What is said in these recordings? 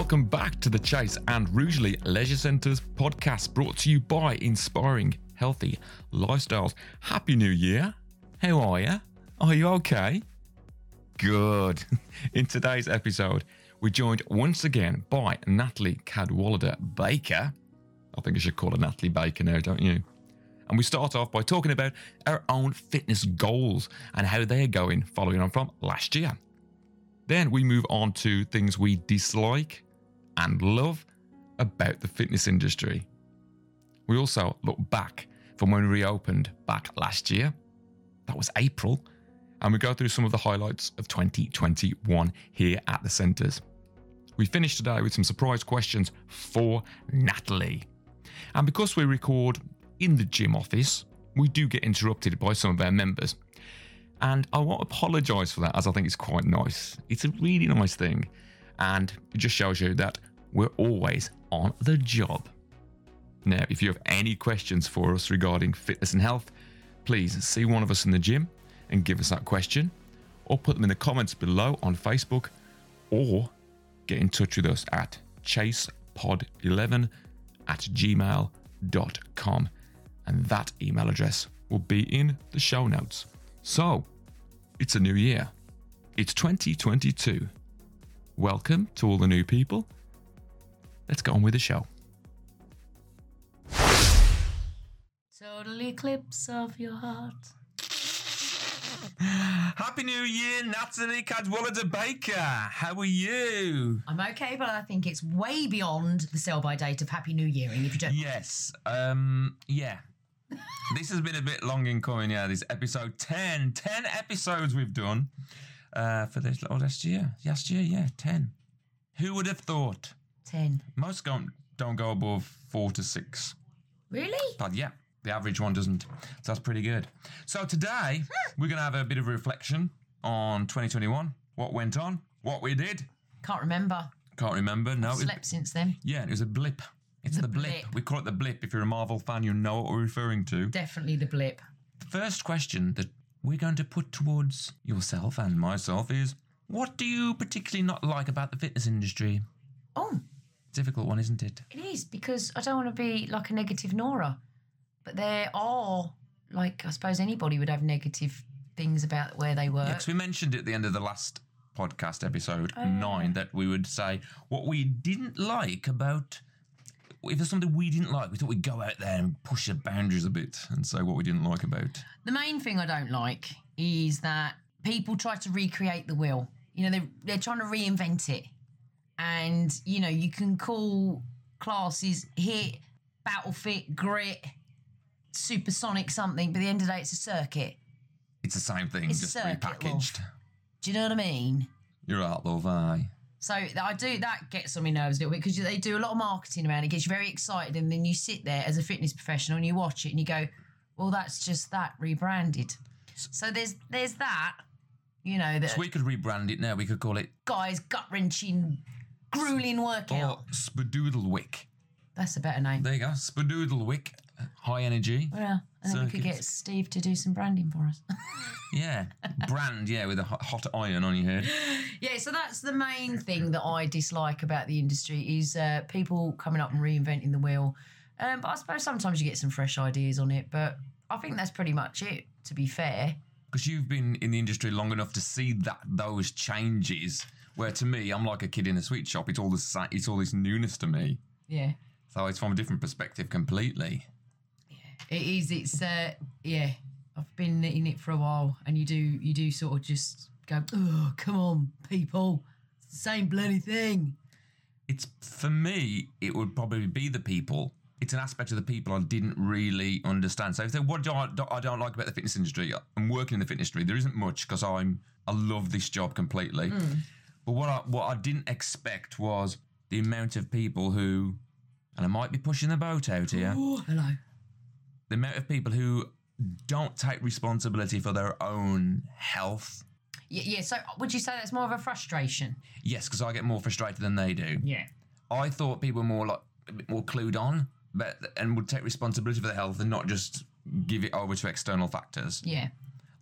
Welcome back to the Chase and Rugeley Leisure Centres podcast brought to you by Inspiring Healthy Lifestyles. Happy New Year. How are you? Are you okay? Good. In today's episode, we're joined once again by Natalie Cadwallader Baker. I think I should call her Natalie Baker now, don't you? And we start off by talking about our own fitness goals and how they are going following on from last year. Then we move on to things we dislike and love about the fitness industry. We also look back from when we reopened back last year. That was April. And we go through some of the highlights of 2021 here at the centres. We finish today with some surprise questions for Natalie. And because we record in the gym office, we do get interrupted by some of our members. And I want to apologise for that as I think it's quite nice. It's a really nice thing. And it just shows you that we're always on the job. Now, if you have any questions for us regarding fitness and health, please see one of us in the gym and give us that question, or put them in the comments below on Facebook, or get in touch with us at chasepod11 at gmail.com. And that email address will be in the show notes. So, it's a new year. It's 2022. Welcome to all the new people. Let's get on with the show. Total eclipse of your heart. Happy New Year, Natalie Cadwallader Baker. How are you? I'm okay, but I think it's way beyond the sell by date of Happy New Yearing. If you don't, Yes. Um. Yeah. this has been a bit long in coming. Yeah. This episode 10. 10 episodes we've done uh, for this oh, last year. Last year, yeah, 10. Who would have thought? Ten. Most don't, don't go above four to six. Really? But yeah, the average one doesn't. So that's pretty good. So today, we're going to have a bit of a reflection on 2021, what went on, what we did. Can't remember. Can't remember. No, it was, Slept since then. yeah, it was a blip. It's the, The blip. blip. We call it the blip. If you're a Marvel fan, you know what we're referring to. Definitely the blip. The first question that we're going to put towards yourself and myself is what do you particularly not like about the fitness industry? Oh, Difficult one, isn't it? it is because I don't want to be like a negative Nora, but there are like I suppose anybody would have negative things about where they work. Yeah, we mentioned at the end of the last podcast episode oh, nine that we would say what we didn't like about. If there's something we didn't like, we thought we'd go out there and push the boundaries a bit and say what we didn't like about. The main thing I don't like is that people try to recreate the wheel. You know, they're, they're trying to reinvent it. And, you know, you can call classes HIIT, battle fit, grit, supersonic something, but at the end of the day, it's a circuit. It's the same thing, It's just circuit, repackaged. Do you know what I mean? You're out, love, aye. So I do that gets on my nerves a little bit because they do a lot of marketing around it, gets you very excited, and then you sit there as a fitness professional and you watch it and you go, "Well, that's just that rebranded." So there's there's that, you know, that So we could rebrand it now. We could call it guy's gut wrenching, grueling workout. or Spadoodlewick. That's a better name. There you go, Spadoodlewick. High energy. Yeah, and then we could Circuits. get Steve to do some branding for us. Yeah, brand. Yeah, with a hot, hot iron on your head. yeah, so that's the main thing that I dislike about the industry is uh, people coming up and reinventing the wheel. Um, but I suppose sometimes you get some fresh ideas on it. But I think that's pretty much it. To be fair, Because you've been in the industry long enough to see that those changes. Where to me, I'm like a kid in a sweet shop. It's all the it's all this newness to me. yeah, So it's from a different perspective completely. Yeah, it is. It's uh, yeah. I've been in it for a while, and you do you do sort of just go, oh, come on, people, it's the same bloody thing. It's for me, it would probably be the people. It's an aspect of the people I didn't really understand. So if they, what do I, do I don't like about the fitness industry? I'm working in the fitness industry. There isn't much because I'm I love this job completely. But what I what I didn't expect was the amount of people who, and I might be pushing the boat out here, Oh, hello. the amount of people who don't take responsibility for their own health. Yeah, yeah. So would you say that's more of a frustration? Yes, because I get more frustrated than they do. Yeah. I thought people were more like a bit more clued on, but and would take responsibility for their health and not just give it over to external factors. Yeah.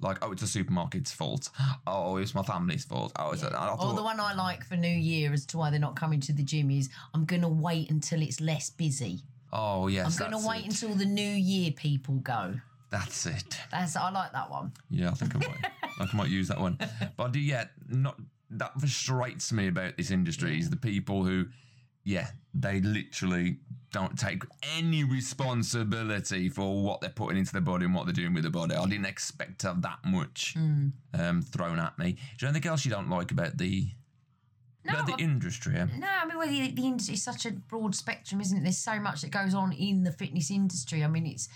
Like, oh, it's a supermarket's fault. Oh, it's my family's fault. Oh, it's. A, I oh, Or thought, the one I like for New Year as to why they're not coming to the gym is I'm going to wait until it's less busy. oh yes, I'm going to wait it. until the New Year people go. That's it. That's I like that one. Yeah, I think I might. I might use that one. But I do, yeah, not that frustrates me about this industry is the people who, yeah, they literally don't take any responsibility for what they're putting into their body and what they're doing with their body. I didn't expect to have that much Mm. um, thrown at me. Is there anything else you don't like about the No, about the I- industry? No, I mean, well, the, the industry is such a broad spectrum, isn't it? There's so much that goes on in the fitness industry. I mean, it's,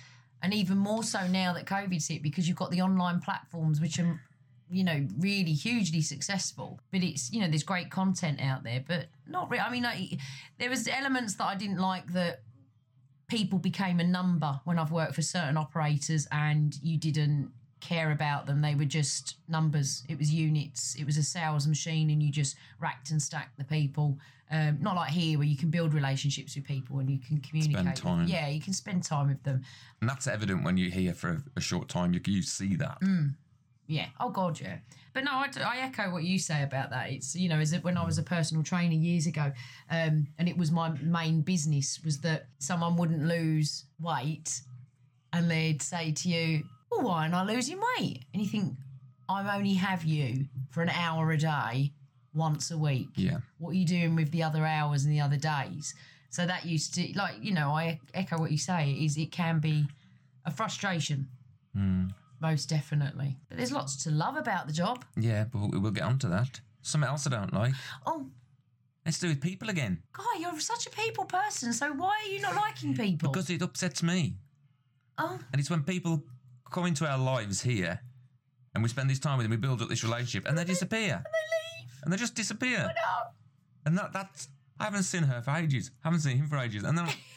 and even more so now that COVID's hit because you've got the online platforms, which are, you know, really hugely successful. But it's, you know, there's great content out there, but not really. I mean, like, there was elements that I didn't like that people became a number when I've worked for certain operators and you didn't care about them. They were just numbers. It was units. It was a sales machine and you just racked and stacked the people. Um, not like here where you can build relationships with people and you can communicate. with- time. Yeah, you can spend time with them. And that's evident when you're here for a, a short time. You, you see that. Mm. Yeah. Oh God, yeah. But no, I echo what you say about that. It's you know, is it, when I was a personal trainer years ago, um, and it was my main business was that someone wouldn't lose weight, and they'd say to you, "Well, why aren't I losing weight?" And you think, "I only have you for an hour a day, once a week. Yeah. What are you doing with the other hours and the other days?" So that used to like you know, I echo what you say. Is it can be a frustration Mm. Most definitely. But there's lots to love about the job. Yeah, but we'll, get onto that. Something else I don't like. Oh, Let's do with people again. Guy, you're such a people person, so why are you not liking people? Because it upsets me. oh, And it's when people come into our lives here and we spend this time with them, we build up this relationship and they disappear. And they leave. And they just disappear. No. And that that's I haven't seen her for ages. I haven't seen him for ages. And then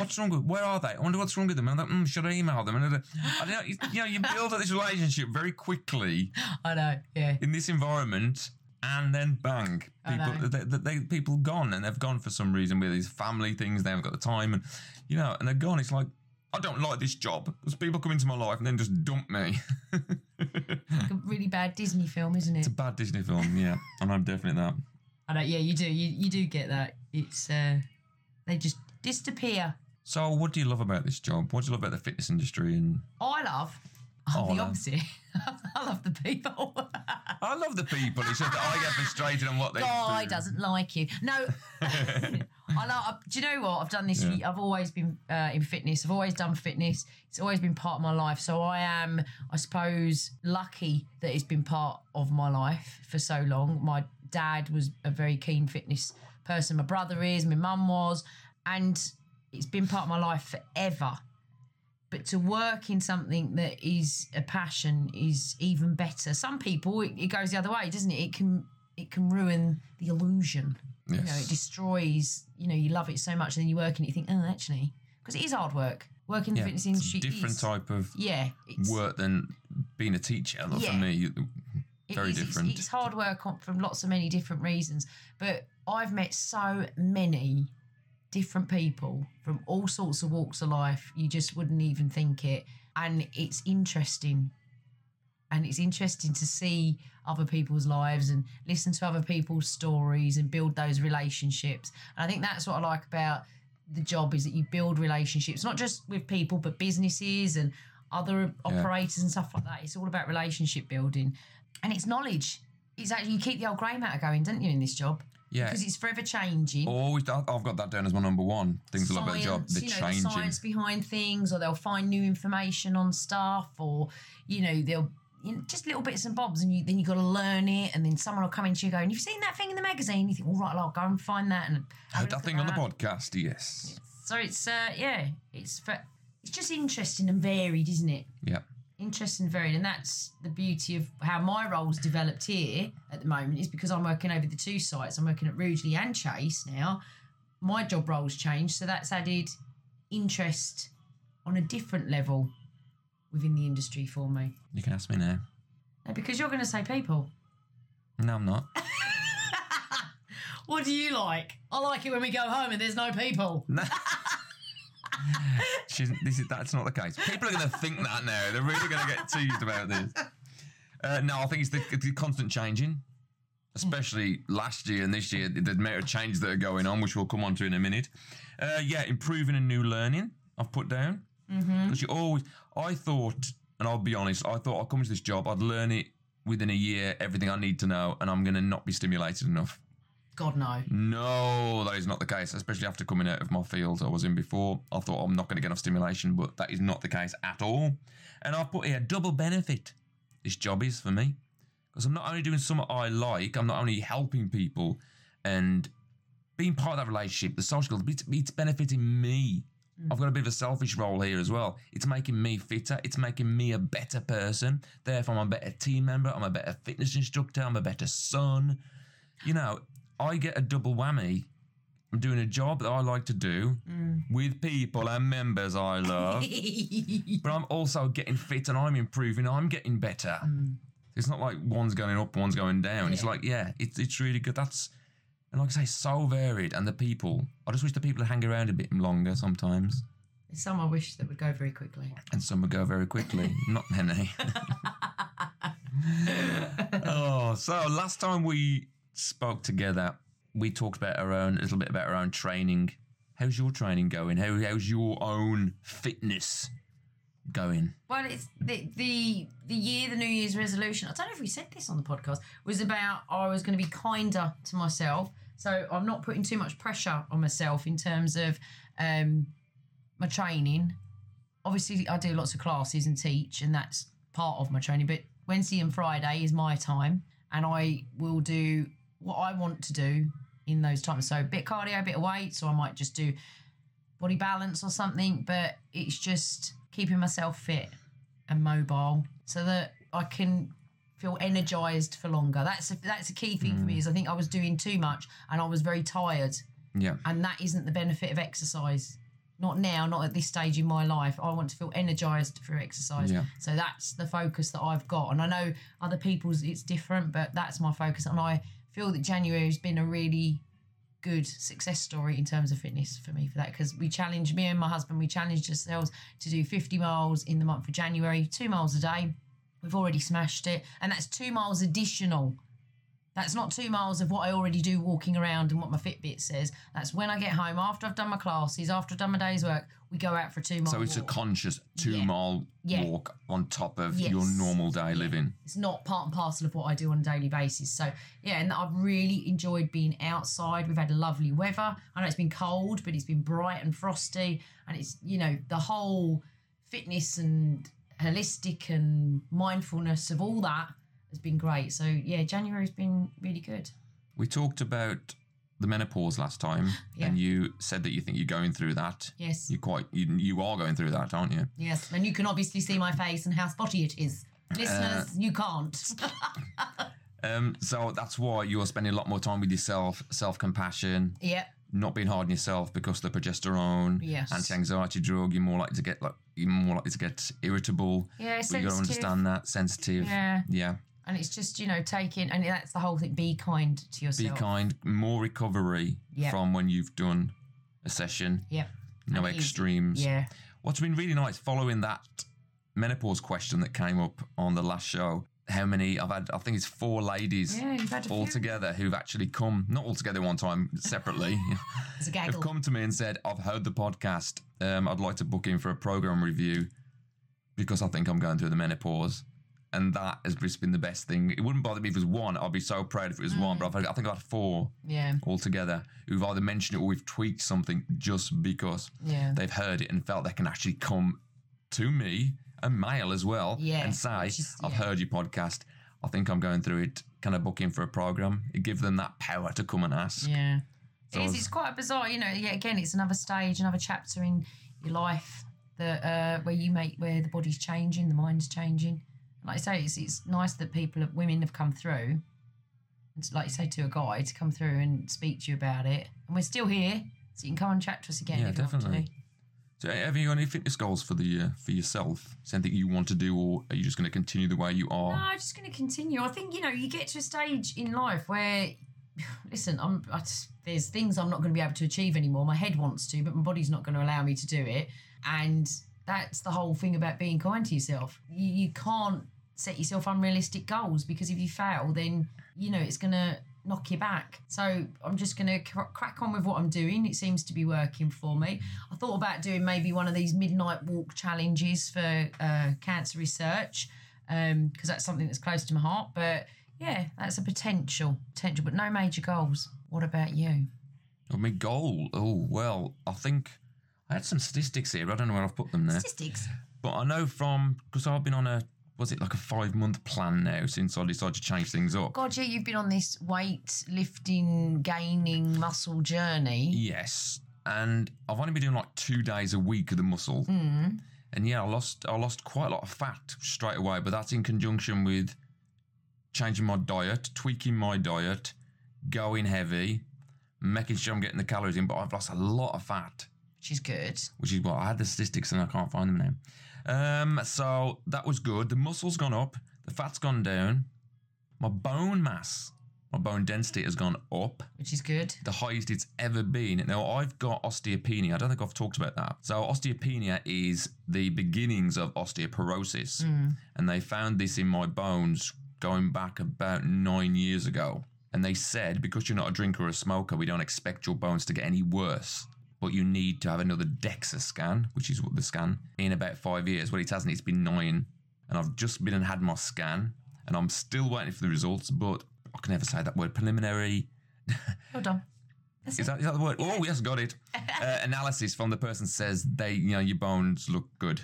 what's wrong with where are they? I wonder what's wrong with them. And I'm like, mm, should I email them? And I don't know, you, you know, you build up this relationship very quickly I know, yeah. in this environment, and then bang, people they, they, they, people gone, and they've gone for some reason with these family things. They haven't got the time, and you know, and they're gone. It's like I don't like this job. There's people come into my life and then just dump me. Like a really bad Disney film, isn't it? it's a bad Disney film, yeah, and I'm definitely that. I know, yeah, you do. You, you do get that. It's, uh, they just disappear. So, what do you love about this job? What do you love about the fitness industry? And I love, I'm Oh, the no. opposite. I love the people. I love the people. It's just that I get frustrated on what they Guy do. doesn't like you. No, I love. Do you know what? I've done this. Yeah. I've always been uh, in fitness. I've always done fitness. It's always been part of my life. So I am, I suppose, lucky that it's been part of my life for so long. My dad was a very keen fitness person. My brother is. My mum was, and it's been part of my life forever. But to work in something that is a passion is even better. Some people it, it goes the other way, doesn't it? It can it can ruin the illusion. You know, Yes. it destroys. You know, you love it so much, and then you work and you think, oh, actually, because it is hard work. Working in Yeah, the fitness it's industry a different is, type of Yeah, it's, work than being a teacher. Like, For me, very it's- different. It's, hard work on, from lots of many different reasons, but I've met so many different people from all sorts of walks of life. You just wouldn't even think it, and it's interesting. And it's interesting to see other people's lives and listen to other people's stories and build those relationships. And I think that's what I like about the job is that you build relationships, not just with people, but businesses and other operators and stuff like that. It's all about relationship building. And it's knowledge. It's actually, you keep the old grey matter going, don't you, in this job? Yeah. Because it's forever changing. Always, I've got that down as my number one. Things I love about job. Science, They're you know, changing. the science behind things, or they'll find new information on stuff, or you know, they'll you know, just little bits and bobs, and you then you've got to learn it, and then someone will come into you going, "You've seen that thing in the magazine?" You think, "All right, well, I'll go and find that." And Heard that at thing on the podcast, yes. So it's uh, yeah, it's for, it's just interesting and varied, isn't it? Yeah. Interesting and varied, and that's the beauty of how my role's developed here at the moment is because I'm working over the two sites. I'm working at Rugeley and Chase now. My job role's changed, so that's added interest on a different level within the industry for me. You can ask me now. Now, because you're going to say people. No, I'm not. What do you like? I like it when we go home and there's no people. She's, this is that's not the case. People are going to think that now. They're really going to get teased about this. Uh, no, I think it's the, the constant changing, especially last year and this year. The amount of changes that are going on, which we'll come on to in a minute. Uh, yeah, improving and new learning. I've put down because you always. I thought, and I'll be honest, I thought I'll come into this job, I'd learn it within a year, everything I need to know, and I'm going to not be stimulated enough. God no. No, that is not the case, especially after coming out of my field I was in before. I thought I'm not going to get enough stimulation, but that is not the case at all. And I've put here double benefit. This job is for me because I'm not only doing something I like, I'm not only helping people and being part of that relationship, the social it's, it's benefiting me. Mm. I've got a bit of a selfish role here as well. It's making me fitter. It's making me a better person. Therefore, I'm a better team member. I'm a better fitness instructor. I'm a better son. You know, I get a double whammy. I'm doing a job that I like to do mm. with people and members I love, but I'm also getting fit and I'm improving. I'm getting better. Mm. It's not like one's going up, one's going down. It's like, yeah, it's it's really good. That's and like I say, so varied. And the people, I just wish the people would hang around a bit longer sometimes. Some I wish that would go very quickly. And some would go very quickly. Not many. oh, so last time we spoke together, we talked about our own, a little bit about our own training. How's your training going? How, how's your own fitness going? Well, it's the the the year, the New Year's resolution. I don't know if we said this on the podcast. Was about I was going to be kinder to myself, so I'm not putting too much pressure on myself in terms of um, my training. Obviously, I do lots of classes and teach, and that's part of my training. But Wednesday and Friday is my time, and I will do what I want to do in those times. So a bit cardio, a bit of weights, or I might just do body balance or something, but it's just keeping myself fit and mobile so that I can feel energized for longer. That's a, that's a key thing for me. Mm. Is I think I was doing too much and I was very tired, Yeah. and that isn't the benefit of exercise. Not now, not at this stage in my life. I want to feel energized through exercise. Yeah. So that's the focus that I've got. And I know other people's it's different, but that's my focus. And I feel that January has been a really good success story in terms of fitness for me for that because we challenged me and my husband we challenged ourselves to do 50 miles in the month of January two miles a day we've already smashed it and that's two miles additional that's not two miles of what I already do walking around and what my Fitbit says. That's when I get home after I've done my classes, after I've done my day's work. We go out for a two mile. So it's a conscious two Yeah. mile Yeah. walk on top of Yes. your normal day living. It's not part and parcel of what I do on a daily basis. So yeah, and I've really enjoyed being outside. We've had lovely weather. I know it's been cold, but it's been bright and frosty, and it's you know the whole fitness and holistic and mindfulness of all that has been great. So yeah, January's been really good. We talked about the menopause last time, Yeah. and you said that you think you're going through that. Yes, you're quite you, you are going through that, aren't you? yes, and you can obviously see my face and how spotty it is. Listeners, you can't. Um, so that's why you're spending a lot more time with yourself, self compassion, yeah, not being hard on yourself because of the progesterone, Yes. anti-anxiety drug. You're more likely to get like you're more likely to get irritable. yeah, But you got to understand that sensitive. Yeah. yeah. And it's just you know taking, and that's the whole thing. Be kind to yourself. Be kind. More recovery Yeah. from when you've done a session. Yeah. No And easy. extremes. Yeah. What's been really nice following that menopause question that came up on the last show. How many I've had? I think it's four ladies Yeah, you've had a all together who've actually come, not all together one time, separately. It's a have gaggle. come to me and said, I've heard the podcast. Um, I'd like to book in for a program review because I think I'm going through the menopause. And that has just been the best thing. It wouldn't bother me if it was one. I'd be so proud if it was one. But I've had, I think I've had four Yeah. altogether who've either mentioned it or we've tweaked something just because Yeah. they've heard it and felt they can actually come to me, a mail as well, Yeah, and say, is- I've heard your podcast. I think I'm going through it. Can I book in for a program? It gives them that power to come and ask. Yeah. So it is. I've- It's quite bizarre, you know. Yeah, again, it's another stage, another chapter in your life that uh, where you make where the body's changing, the mind's changing. Like I say, it's it's nice that people, women, have come through. And like you say to a guy to come through and speak to you about it, and we're still here, so you can come and chat to us again. Yeah, if you want to. definitely. So, have you got any fitness goals for the year for yourself? Something you want to do, or are you just going to continue the way you No, are? I'm just going to continue. I think you know you get to a stage in life where listen, I'm I there's things I'm not going to be able to achieve anymore. My head wants to, but my body's not going to allow me to do it. And that's the whole thing about being kind to yourself. You, you can't set yourself unrealistic goals because if you fail, then you know it's going to knock you back. So I'm just going to cr- crack on with what I'm doing. It seems to be working for me. I thought about doing maybe one of these midnight walk challenges for uh, cancer research because that's something that's close to my heart. But yeah, that's a potential, potential, but no major goals. What about you? Oh, my goal. Oh, well, I think I had some statistics here. I don't know where I've put them there. Statistics. But I know from, because I've been on a, was it like a five month plan now since I decided to change things up? God, yeah, you've been on this weight lifting, gaining muscle journey. Yes. And I've only been doing like two days a week of the muscle. Mm. And yeah, I lost I lost quite a lot of fat straight away, but that's in conjunction with changing my diet, tweaking my diet, going heavy, making sure I'm getting the calories in, but I've lost a lot of fat. Which is good. which is what I had the statistics and I can't find them now. Um, so that was good. The muscle's gone up, the fat's gone down, my bone mass, my bone density has gone up, Which is good. the highest it's ever been. Now I've got osteopenia. I don't think I've talked about that. So osteopenia is the beginnings of osteoporosis, and they found this in my bones going back about nine years ago. And they said because you're not a drinker or a smoker, we don't expect your bones to get any worse but you need to have another DEXA scan, which is what the scan, in about five years. Well, it hasn't, it's been nine. And I've just been and had my scan, and I'm still waiting for the results, but I can never say that word. Preliminary. Hold on. That's Is that, is that the word? Oh, yes, got it. Uh, analysis from the person says they, you know, your bones look good.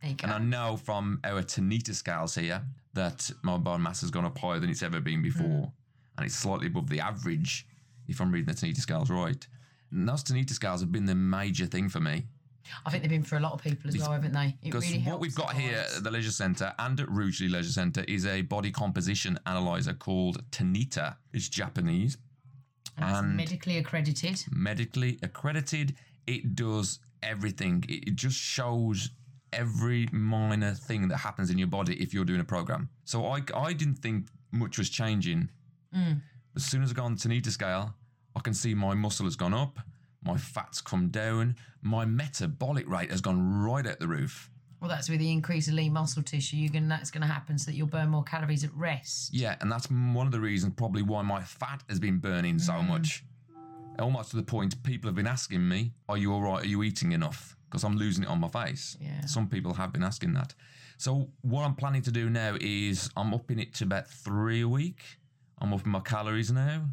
There you go. And I know from our Tanita scales here that my bone mass has gone up higher than it's ever been before. And it's slightly above the average, if I'm reading the Tanita scales right. And those Tanita scales have been the major thing for me. I think they've been for a lot of people as well, haven't they? It Because really what we've got here at the Leisure Centre and at Rugeley Leisure Centre is a body composition analyzer called Tanita. It's Japanese, That's and- medically accredited. medically accredited. It does everything. It, just shows every minor thing that happens in your body if you're doing a program. So I, I didn't think much was changing. Mm. As soon as I got on the Tanita scale, I can see my muscle has gone up, my fat's come down, my metabolic rate has gone right out the roof. Well, that's with the increase of lean muscle tissue. You're gonna, that's going to happen so that you'll burn more calories at rest. Yeah, and that's one of the reasons probably why my fat has been burning so Mm. much. Almost to the point people have been asking me, Are you all right? Are you eating enough? Because I'm losing it on my face. Yeah. Some people have been asking that. So, what I'm planning to do now is I'm upping it to about three a week. I'm upping my calories now.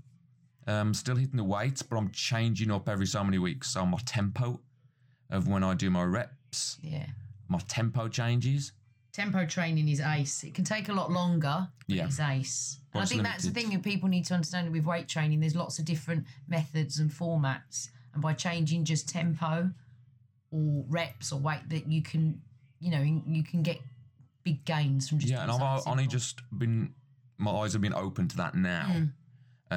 Um, still hitting the weights, but I'm changing up every so many weeks. So, my tempo of when I do my reps, Yeah. my tempo changes. Tempo training is ace. It can take a lot longer, but Yeah. it's ace. And I think that's the thing that people need to understand with weight training. There's lots of different methods and formats, and by changing just tempo or reps or weight, that you can, you know, you can get big gains from just Yeah, and I've only just been, my eyes have been open to that now Mm.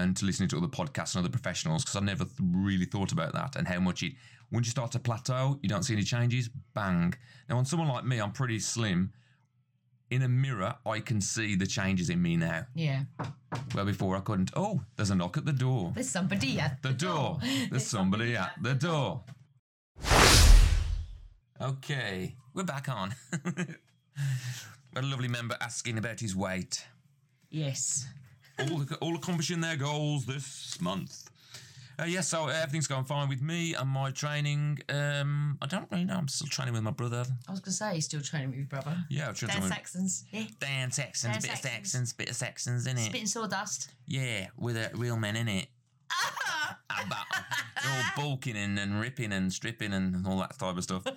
And to listening to other podcasts and other professionals because I never th- really thought about that and how much it, once you start to plateau, you don't see any changes, bang. Now, on someone like me, I'm pretty slim. In a mirror, I can see the changes in me now, yeah. where before I couldn't. Oh, there's a knock at the door. There's somebody at The door. There's somebody at the door. Okay, we're back on. A lovely member asking about his weight. Yes. All, all accomplishing their goals this month. Uh, yes, so everything's going fine with me and my training. Um, I don't really know. I'm still training with my brother. I was gonna say he's still training with your brother. Yeah, I'm training Dan with Saxons. Yeah. Dan Saxons, Dan bit of Saxons. Saxons, bit of Saxons in it. Spitting sawdust. Yeah, with a real men in it. They're all bulking and, and ripping and stripping and all that type of stuff.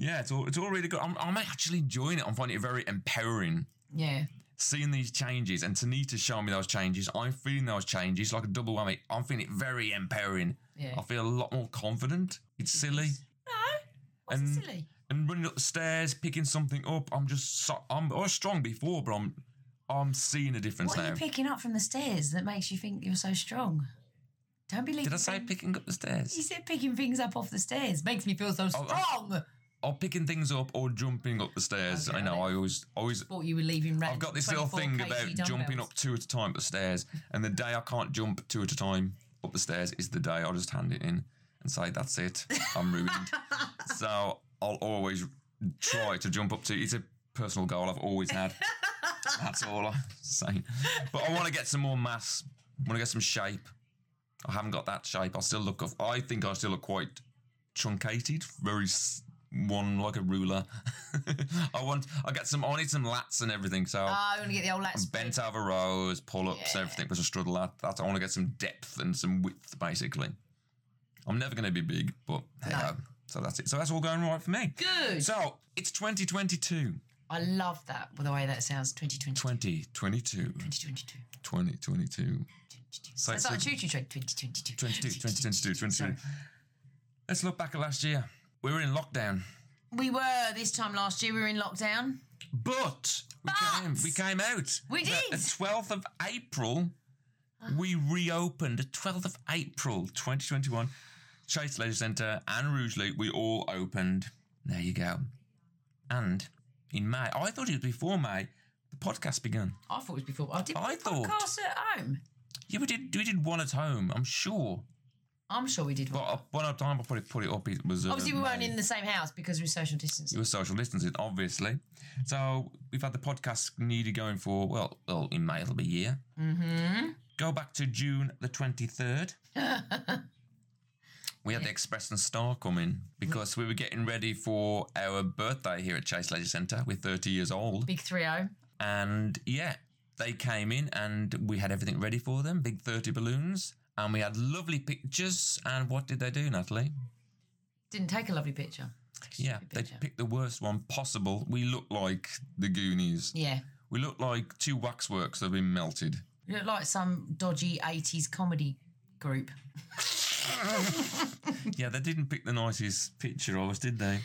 Yeah, it's all it's all really good. I'm, I'm actually enjoying it. I'm finding it very empowering. Yeah. Seeing these changes and Tanita's showing me those changes. I'm feeling those changes like a double whammy. I'm feeling it very empowering. Yeah. I feel a lot more confident. It's silly. No. What's And- silly? And running up the stairs, picking something up, I'm just so, I'm I was strong before, but I'm I'm seeing a difference What are you picking up from the stairs that makes you think you're so strong? Don't believe. Did I say picking up the stairs? You said picking things up off the stairs makes me feel so Oh, oh. strong. Or picking things up or jumping up the stairs. Okay, I know. I always always Thought you were leaving red. I've got this little thing about jumping up two at a time up the stairs, and the day I can't jump two at a time up the stairs is the day I'll just hand it in and say, "That's it, I'm ruined." so I'll always try to jump up to. It's a personal goal I've always had. That's all I'm saying. But I want to get some more mass. I want to get some shape. I haven't got that shape. I still look. I think I still look quite truncated, very one like a ruler. I want. I get some. I need some lats and everything. So Oh, I want to get the old lats. bent over rows, pull ups, Yeah. everything. But a struggle. That I want to get some depth and some width, basically. I'm never going to be big, but hey, No. so that's it. So that's all going right for me. Good. So it's 2022, I love that. By the way, that sounds 2022. 2022, 2022. 2022, So- That's like a choo choo train. 2022. 22, 2022, 2022. Let's look back at last year. We were in lockdown, We were this time last year. We were in lockdown. but we But- came. We came out. We did. The 12th of April, we reopened. The 12th of April, 2021. Chase Leisure Centre and Rugeley, we all opened. There you go. And in May, I thought it was before May, the podcast began. I thought it was before. I did I I thought- podcast at home. Yeah, we did. We did one at home. I'm sure. I'm sure we did. But One. uh, one at time, I put it put it up. It was uh, Obviously, we weren't May. in the same house because we're social distancing. It was social distancing, obviously. So we've had the podcast nearly going for well, well, in May it'll be a year. Mm-hmm. Go back to June the twenty third. we had the Express and Star coming because we were getting ready for our birthday here at Chase Leisure Centre. We're thirty years old, Big oh. 3 0. and yeah, they came in and we had everything ready for them. Big thirty balloons, and we had lovely pictures. And what did they do, Natalie? Didn't take a lovely picture. Yeah, they picked the worst one possible. We looked like the Goonies. Yeah. We look like two waxworks that have been melted. You look like some dodgy 80s comedy group. Yeah, they didn't pick the nicest picture of us, did they?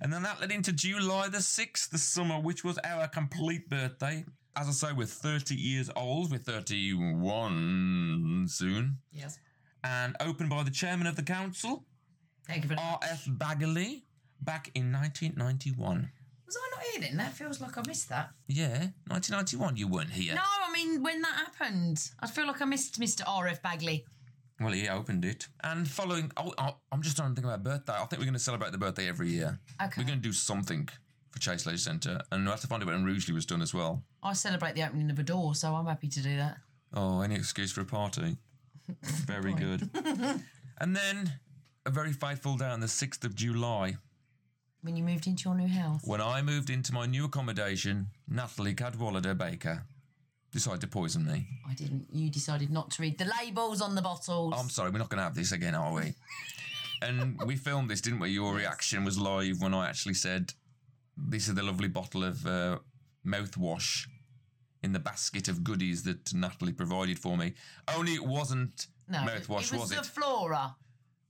And then that led into July the 6th, the summer, which was our complete birthday. As I say, we're 30 years old. We're 31 soon. Yes. And opened by the chairman of the council, Thank you very much. R.F. Bagley, back in 1991. Was I not here then? That feels like I missed that. Yeah, 1991, you weren't here. No, I mean, when that happened, I feel like I missed Mr. R.F. Bagley. Well, he opened it. And following, oh, oh, I'm just trying to think about birthday. I think we're going to celebrate the birthday every year. Okay. We're going to do something for Chase Leisure Centre. And we'll have to find out when Rugeley was done as well. I celebrate the opening of a door, so I'm happy to do that. Oh, any excuse for a party. Very good. and then a very fateful day on the 6th of July, When you moved into your new house. when I moved into my new accommodation, Natalie Cadwallader Baker decided to poison me. I didn't. You decided not to read the labels on the bottles. I'm sorry, we're not going to have this again, are we? and we filmed this, didn't we? Your reaction was live when I actually said, This is the lovely bottle of uh, mouthwash in the basket of goodies that Natalie provided for me. Only it wasn't no, mouthwash, it was was, it? Flora.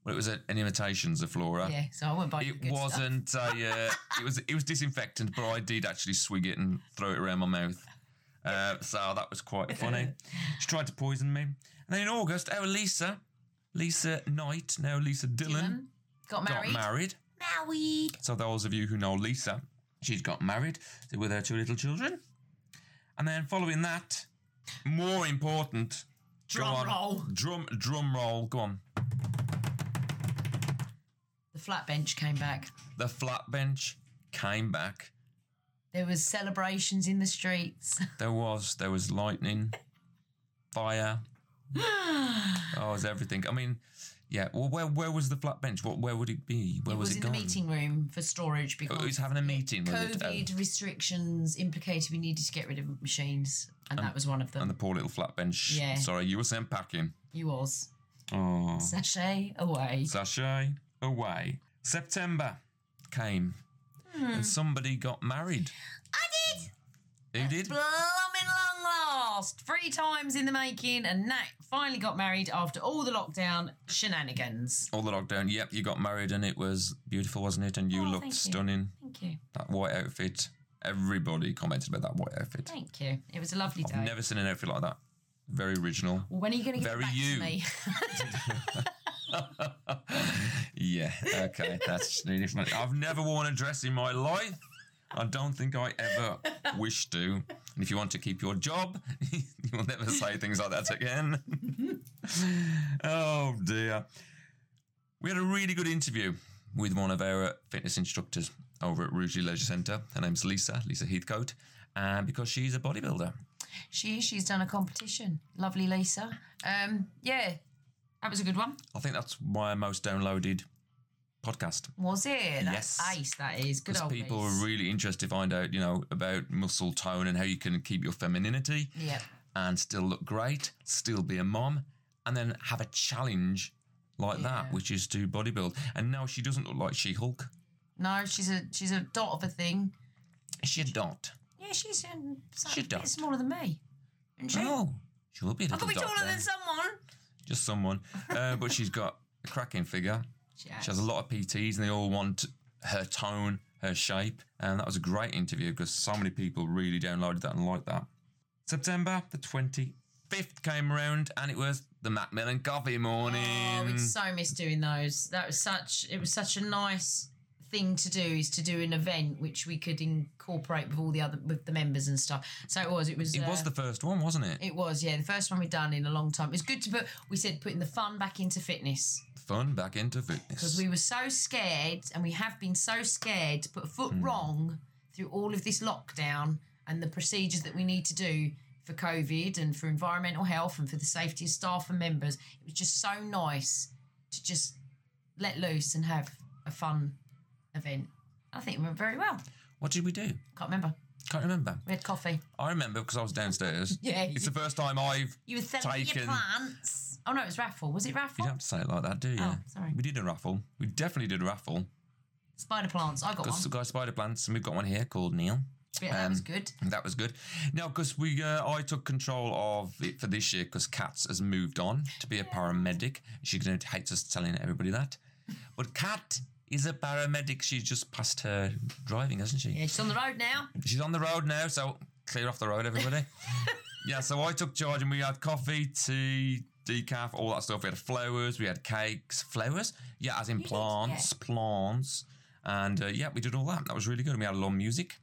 Well, it was a, an imitation Zoflora. Yeah, so I went by the It wasn't a. Uh, it was. It was disinfectant, but I did actually swig it and throw it around my mouth. Uh, so that was quite funny. She tried to poison me, and then in August, our Lisa, Lisa Knight, now Lisa Dillon, Dylan got got married. married. Married. So those of you who know Lisa, she's got married with her two little children, and then following that, more important. Drum on, roll. Drum drum roll. Go on. The flat bench came back. The flat bench came back. There was celebrations in the streets. There was there was lightning, fire. oh, it was everything. I mean, yeah. Well, where where was the flat bench? What where would it be? Where was it was, was, it in gone? the meeting room for storage Oh, because it was having a meeting. Oh. COVID um, restrictions implicated we needed to get rid of machines, and that was one of them. and the poor little flat bench. Yeah. Sorry, you were saying packing. you was Oh, sachet away. sachet away. September came, hmm. and somebody got married. I did. Who did? Long last. Three times in the making, and Nat finally got married after all the lockdown shenanigans. All the lockdown. Yep, you got married, and it was beautiful, wasn't it? And you Oh, looked thank you. stunning. Thank you. That white outfit. Everybody commented about that white outfit. Thank you. It was a lovely day. I've never seen an outfit like that. Very original. Well, when are you going to get Very back you. to me? Yeah, okay, that's different. I've never worn a dress in my life. I don't think I ever wish to. And if you want to keep your job, you'll never say things like that again. oh dear. We had a really good interview with one of our fitness instructors over at Rugeley Leisure Centre. Her name's Lisa, Lisa Heathcote, and because she's a bodybuilder. She she's done a competition. Lovely Lisa. Um, yeah, that was a good one. I think that's my most downloaded podcast. Was it? Yes. That's ace. That is good Because old people are really interested to find out, you know, about muscle tone and how you can keep your femininity Yeah. and still look great, still be a mom, and then have a challenge like that, which is to bodybuild. And now she doesn't look like She Hulk. No, she's a she's a dot of a thing. Is she a dot? Yeah, she's um, She a bit smaller than me. Isn't she? Oh, she will be a I little could be dot taller then. than someone. Just someone. Uh, but she's got a cracking figure. She She has a lot of PTs and they all want her tone, her shape. And that was a great interview because so many people really downloaded that and liked that. September the 25th came around and it was the Macmillan Coffee Morning. Oh, we so missed doing those. That was such. It was such a nice thing to do. Is to do an event which we could incorporate with all the other with the members and stuff. So it was. It was. it was uh, the first one, wasn't it? It was. Yeah, the first one we'd done in a long time. It was good to put. We said putting the fun back into fitness Fun back into fitness. because we were so scared, and we have been so scared to put a foot Hmm. wrong through all of this lockdown and the procedures that we need to do for COVID and for environmental health and for the safety of staff and members. It was just so nice to just let loose and have a fun event. I think it went very well. what did we do? Can't remember. Can't remember. We had coffee. I remember because I was downstairs. Yeah, It's the first time I've. You were selling Taken- plants. Oh no, it was raffle. Was it raffle? You don't have to say it like that, do you? Oh, sorry. We did a raffle. We definitely did a raffle. Spider plants. I got one. the guy spider plants, and we've got one here called Neil. Yeah, that was um, good. That was good. Now, because we, uh, I took control of it for this year because Kat's has moved on to be a paramedic. She's going to hate us telling everybody that, but Kat is a paramedic. She's just passed her driving, hasn't she? Yeah, she's on the road now. She's on the road now, so clear off the road, everybody. yeah, so I took charge and we had coffee, tea, decaf, all that stuff. We had flowers, we had cakes, flowers, yeah, as in did, plants, plants, and uh, yeah, we did all that. That was really good. And we had a lot of music.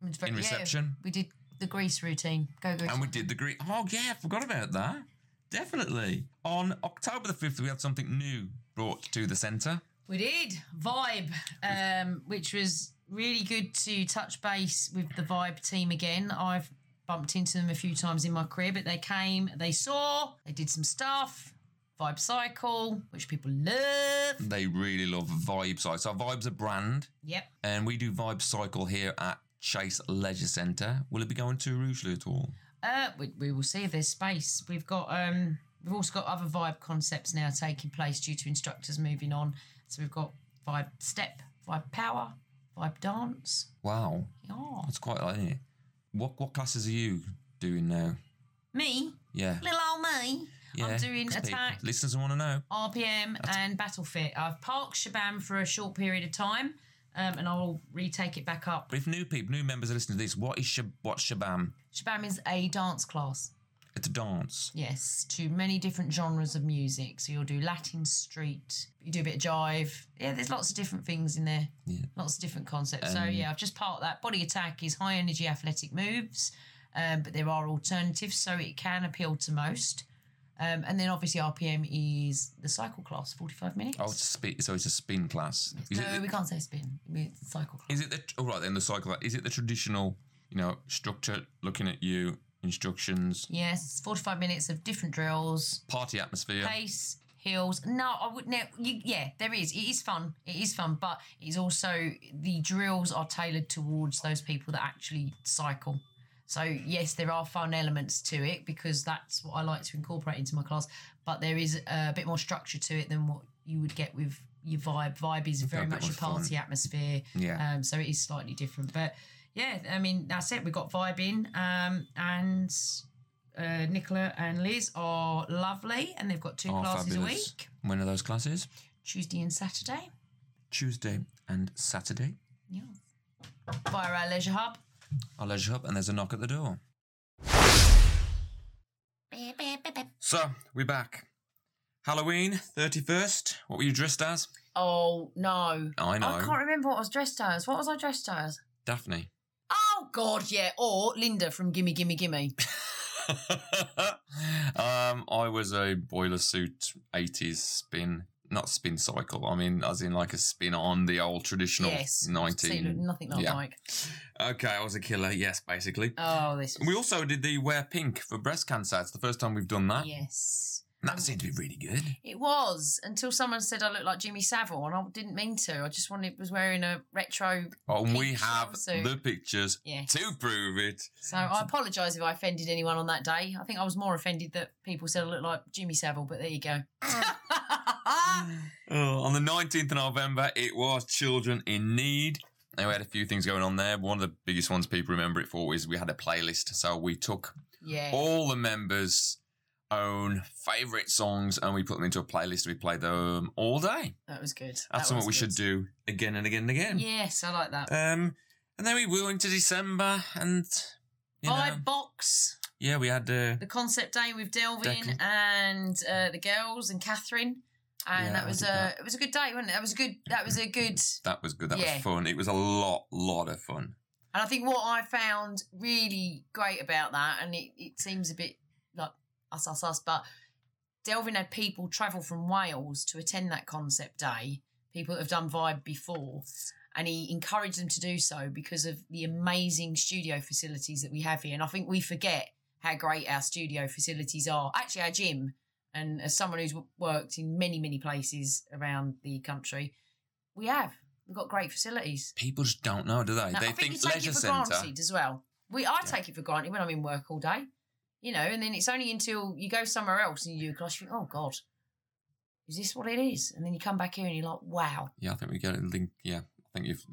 Very- In yeah, reception. we did the grease routine. Go go. And we did the Greek. Oh yeah, I forgot about that. Definitely. On October the fifth, we had something new brought to the centre. We did Vibe, um, which was really good to touch base with the Vibe team again. I've bumped into them a few times in my career, but they came, they saw, they did some stuff. Vibe Cycle, which people love. They really love Vibe Cycle. So Vibe's a brand, Yep. and we do Vibe Cycle here at Chase Leisure Centre. Will it be going to Rugeley at all? Uh, we, we will see if there's space. We've got um, we've also got other vibe concepts now taking place due to instructors moving on. So we've got vibe step, vibe power, vibe dance. Wow, Yeah. that's quite like it. What what classes are you doing now? Me, Yeah, little old me. yeah. I'm doing attack, Listeners want to know. RPM, and battle fit. I've parked SH'BAM for a short period of time, um, and I will retake it back up. But if new people, new members are listening to this, what is Shab- what's SH'BAM? SH'BAM is a dance class. It's a dance. Yes, to many different genres of music. So you'll do Latin street, you do a bit of jive. Yeah, there's lots of different things in there. Yeah. Lots of different concepts. so Um, yeah, I've just part of that. Body attack is high energy athletic moves, um, but there are alternatives, so it can appeal to most. Um, and then obviously RPM is the cycle class, 45 minutes. Oh, it's a spin, so it's a spin class. Is no, the- we can't say spin. It's cycle class. Is it the all right then the cycle? Is it the traditional, you know, structure? Looking at you, instructions, Yes, 45 minutes of different drills, party atmosphere. pace, hills. No, I would no. You, yeah, there is. It is fun. It is fun, but it's also the drills are tailored towards those people that actually cycle. So yes, there are fun elements to it because that's what I like to incorporate into my class. But there is a bit more structure to it than what you would get with your vibe. Vibe is very much a more fun. party atmosphere. Yeah. Um, so it is slightly different, but yeah, I mean that's it. We've got vibe in, um, and uh, Nicola and Liz are lovely, and they've got two Oh, classes fabulous. a week, When are those classes? Tuesday and Saturday. Tuesday and Saturday. Yeah. Via our leisure hub. I'll leisure hub, and there's a knock at the door. So, we're back. Halloween, 31st. What were you dressed as? Oh no. I know. I can't remember what I was dressed as. What was I dressed as? Daphne. Oh God, yeah. Or Linda from Gimme Gimme Gimme. um, I was a boiler suit 80s spin, not spin cycle. I mean, as in like a spin on the old traditional yes. 19. nothing like yeah. like. Okay, I was a killer. Yes, basically. Oh, this. We also did the wear pink for breast cancer. It's the first time we've done that. Yes. And that mm. seemed to be really good. It was until someone said I looked like Jimmy Savile, and I didn't mean to. I just wanted was wearing a retro. Oh, and we have swimsuit. the pictures Yeah. to prove it. So I apologise if I offended anyone on that day. I think I was more offended that people said I looked like Jimmy Savile, but there you go. Oh, on the 19th of November, it was Children in Need. And we had a few things going on there. One of the biggest ones people remember it for is we had a playlist. So we took yeah. all the members' own favourite songs and we put them into a playlist. We played them all day. That was good. That's That something we should do again and again and again. Yes, I like that. Um, and then we were into December and, you know, Vibe box, yeah, we had uh, the concept day with Delvin Declan. and uh, the girls and Catherine, and Yeah, that was a that. it was a good day, wasn't it? That was a good. That was a good. that was good. That Yeah. was fun. It was a lot, lot of fun. And I think what I found really great about that, and it, it seems a bit us, us, us, but Delvin had people travel from Wales to attend that concept day, people that have done Vibe before, and he encouraged them to do so because of the amazing studio facilities that we have here. And I think we forget how great our studio facilities are. Actually, our gym, and as someone who's worked in many, many places around the country, we have. We've got great facilities. People just don't know, do they? No, they I think, think you take leisure it for centre. granted as well. We I Yeah. take it for granted when I'm in work all day, you know, and then it's only until you go somewhere else and you do a class, you think, oh God, is this what it is? And then you come back here and you're like, wow, Yeah, I think we get it linked. Yeah, I think you've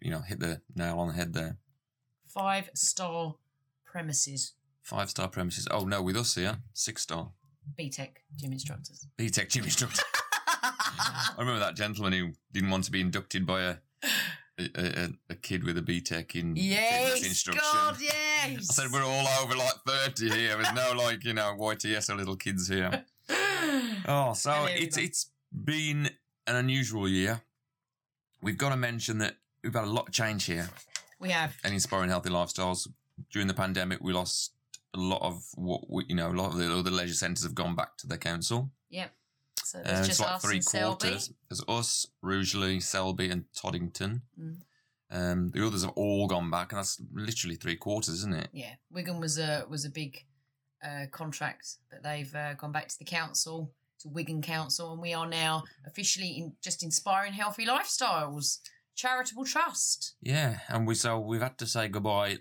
you know hit the nail on the head there. five star premises, Five star premises. Oh no, with us here, six star. BTEC gym instructors. BTEC Gym instructors. I remember that gentleman who didn't want to be inducted by a a, a, a kid with a BTEC in fitness yes, instruction. God, yes. I said we're all over like thirty here. There's no like you know YTS or little kids here. Oh, so it's everyone. it's been an unusual year. We've got to mention that we've had a lot of change here we have. and inspiring healthy lifestyles. During the pandemic, we lost a lot of what we, you know, a lot of the other leisure centres have gone back to the council. Yep. So Uh, there's it's just like us three and Selby. quarters. There's us, Rugeley, Selby, and Toddington. Mm. Um, the others have all gone back, and that's literally three quarters, isn't it? Yeah, Wigan was a was a big uh, contract, but they've uh, gone back to the council, to Wigan Council, and we are now officially in just inspiring healthy lifestyles charitable trust. Yeah, and we so we've had to say goodbye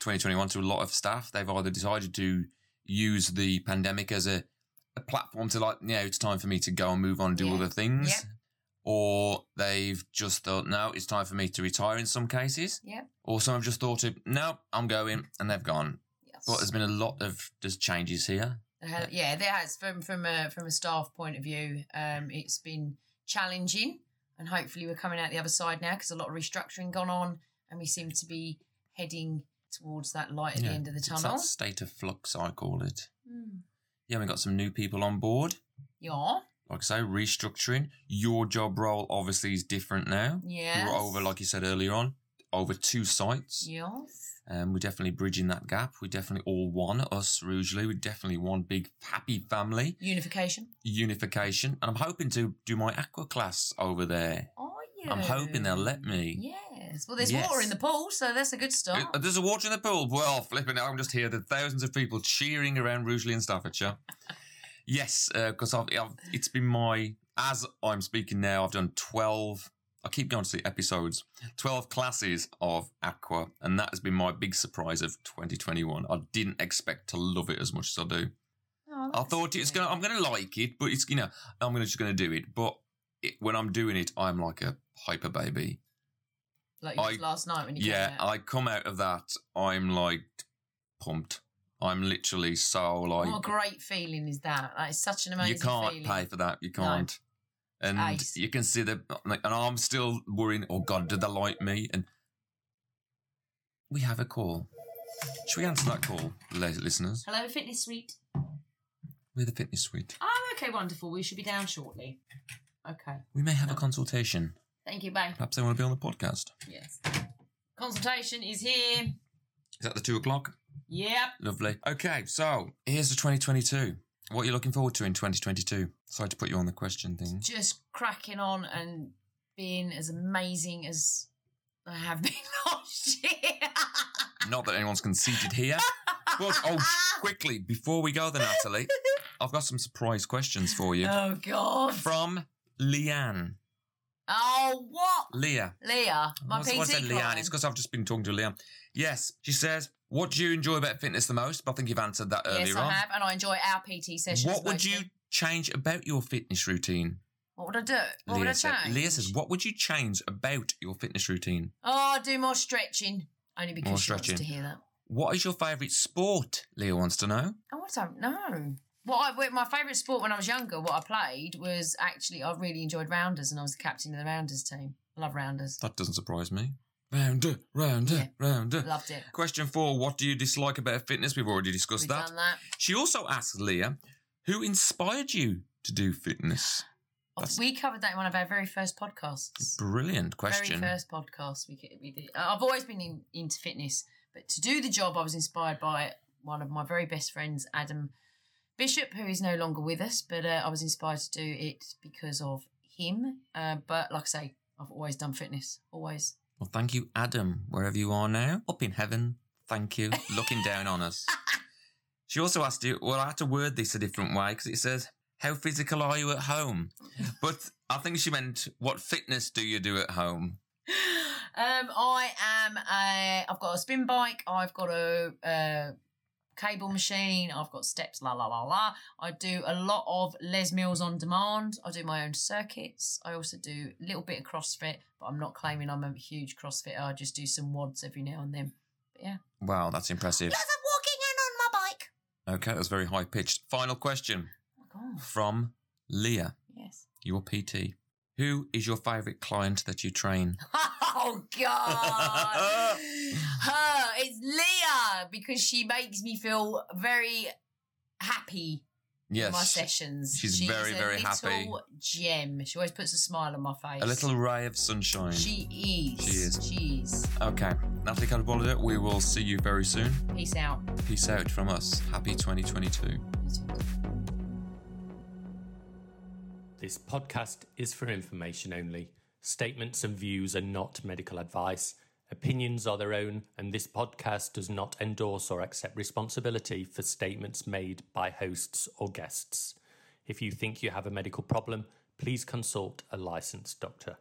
2021 to a lot of staff. They've either decided to use the pandemic as a, a platform to like, you know, it's time for me to go and move on and do Yeah. other things. Yep. Or they've just thought, no, it's time for me to retire in some cases. Yeah. Or some have just thought, of, no, I'm going, and they've gone. Yes. But there's been a lot of just changes here. Uh, yeah, there has from from a from a staff point of view. Um, it's been challenging, and hopefully we're coming out the other side now because a lot of restructuring gone on, and we seem to be heading towards that light at Yeah, the end of the It's tunnel. that state of flux, I call it. Hmm. Yeah, we got some new people on board. Yeah, Like I say, restructuring. Your job role obviously is different now. yeah. You're over, like you said earlier on, over two sites. Yes. Um, we're definitely bridging that gap. We're definitely all one, us, Rugeley. We're definitely one big happy family. Unification. Unification. And I'm hoping to do my aqua class over there. Are you? I'm hoping they'll let me. Yes. Well, there's Yes. water in the pool, so that's a good start. Uh, There's a water in the pool. Well, flipping it, I'm just here. There's thousands of people cheering around Rugeley and Staffordshire. yes, uh, because I've, I've, it's been my, as I'm speaking now, I've done 12, I keep going to the episodes, 12 classes of Aqua, and that has been my big surprise of 2021. I didn't expect to love it as much as I do. Oh, I thought it's gonna, I'm gonna like it, but it's, you know, I'm gonna, just gonna do it. But it, when I'm doing it, I'm like a hyper baby. like I- last night when you Yeah, came out. I come out of that, I'm like pumped. I'm literally so like what a great feeling is that? That is such an amazing you can't feeling. pay for that. You can't. And Ace. you can see the like, and I'm still worrying. Oh God, did they like me? And we have a call. Should we answer that call, listeners? Hello, Fitness Suite. We're the fitness suite. Oh, okay, wonderful. We should be down shortly. Okay. We may have a consultation. Thank you, bye. Perhaps they want to be on the podcast. Yes. Consultation is here. Is that the two o'clock? Yep. Lovely. Okay, so here's the 2022. What are you looking forward to in 2022? Sorry to put you on the question thing. Just cracking on and being as amazing as I have been last year. Not that anyone's conceited here. But, oh, quickly, before we go there, Natalie, I've got some surprise questions for you. Oh God. From Leanne. Oh what? Leah. Leah, my What's- PT what's that, Leanne? It's because I've just been talking to Leanne. Yes, she says, What do you enjoy about fitness the most? But I think you've answered that earlier Yes, on. I have, and I enjoy our PT sessions. What would mostly. you change about your fitness routine? What would I do? What would I said, change? Leah says, What would you change about your fitness routine? Oh, do more stretching. Only because More she wants to hear that. What is your favourite sport? Leah wants to know. Oh, I don't know. What I, my favourite sport when I was younger, what I played was actually I really enjoyed rounders, and I was the captain of the rounders team. I love rounders. That doesn't surprise me. Rounder, rounder, Yeah. rounder. Loved it. Question four What do you dislike about fitness? We've already discussed We've that. done that. She also asked Leah, Who inspired you to do fitness? That's- We covered that in one of our very first podcasts. Brilliant question. Very first podcast we we did. I've always been in, into fitness, but to do the job, I was inspired by one of my very best friends, Adam Bishop, who is no longer with us. But uh, I was inspired to do it because of him. Uh, but like I say, I've always done fitness. Always. Well, thank you, Adam, wherever you are now. Up in heaven, thank you, looking down on us. She also asked you, well, I had to word this a different way because it says, How physical are you at home? But I think she meant, What fitness do you do at home? Um, I am a. I've got a spin bike. I've got a, uh cable machine. I've got steps. La la la la. I do a lot of Les Mills on demand. I do my own circuits. I also do a little bit of CrossFit, but I'm not claiming I'm a huge CrossFitter. I just do some WODs every now and then. But yeah. Wow, that's impressive. Yes, I'm walking in on my bike. Okay, that was very high pitched. Final question Oh from Leah, Yes. your PT. Who is your favourite client that you train? Oh God! Her, it's Leah Uh, because she makes me feel very happy in my sessions. she's very, a very little happy. Gem. She always puts a smile on my face. a little ray of sunshine. She is. She is. She is. Okay, Natalie Calibolida, we will see you very soon. Peace out. Peace out from us. Happy 2022. This podcast is for information only. Statements and views are not medical advice. Opinions are their own, and this podcast does not endorse or accept responsibility for statements made by hosts or guests. If you think you have a medical problem, please consult a licensed doctor.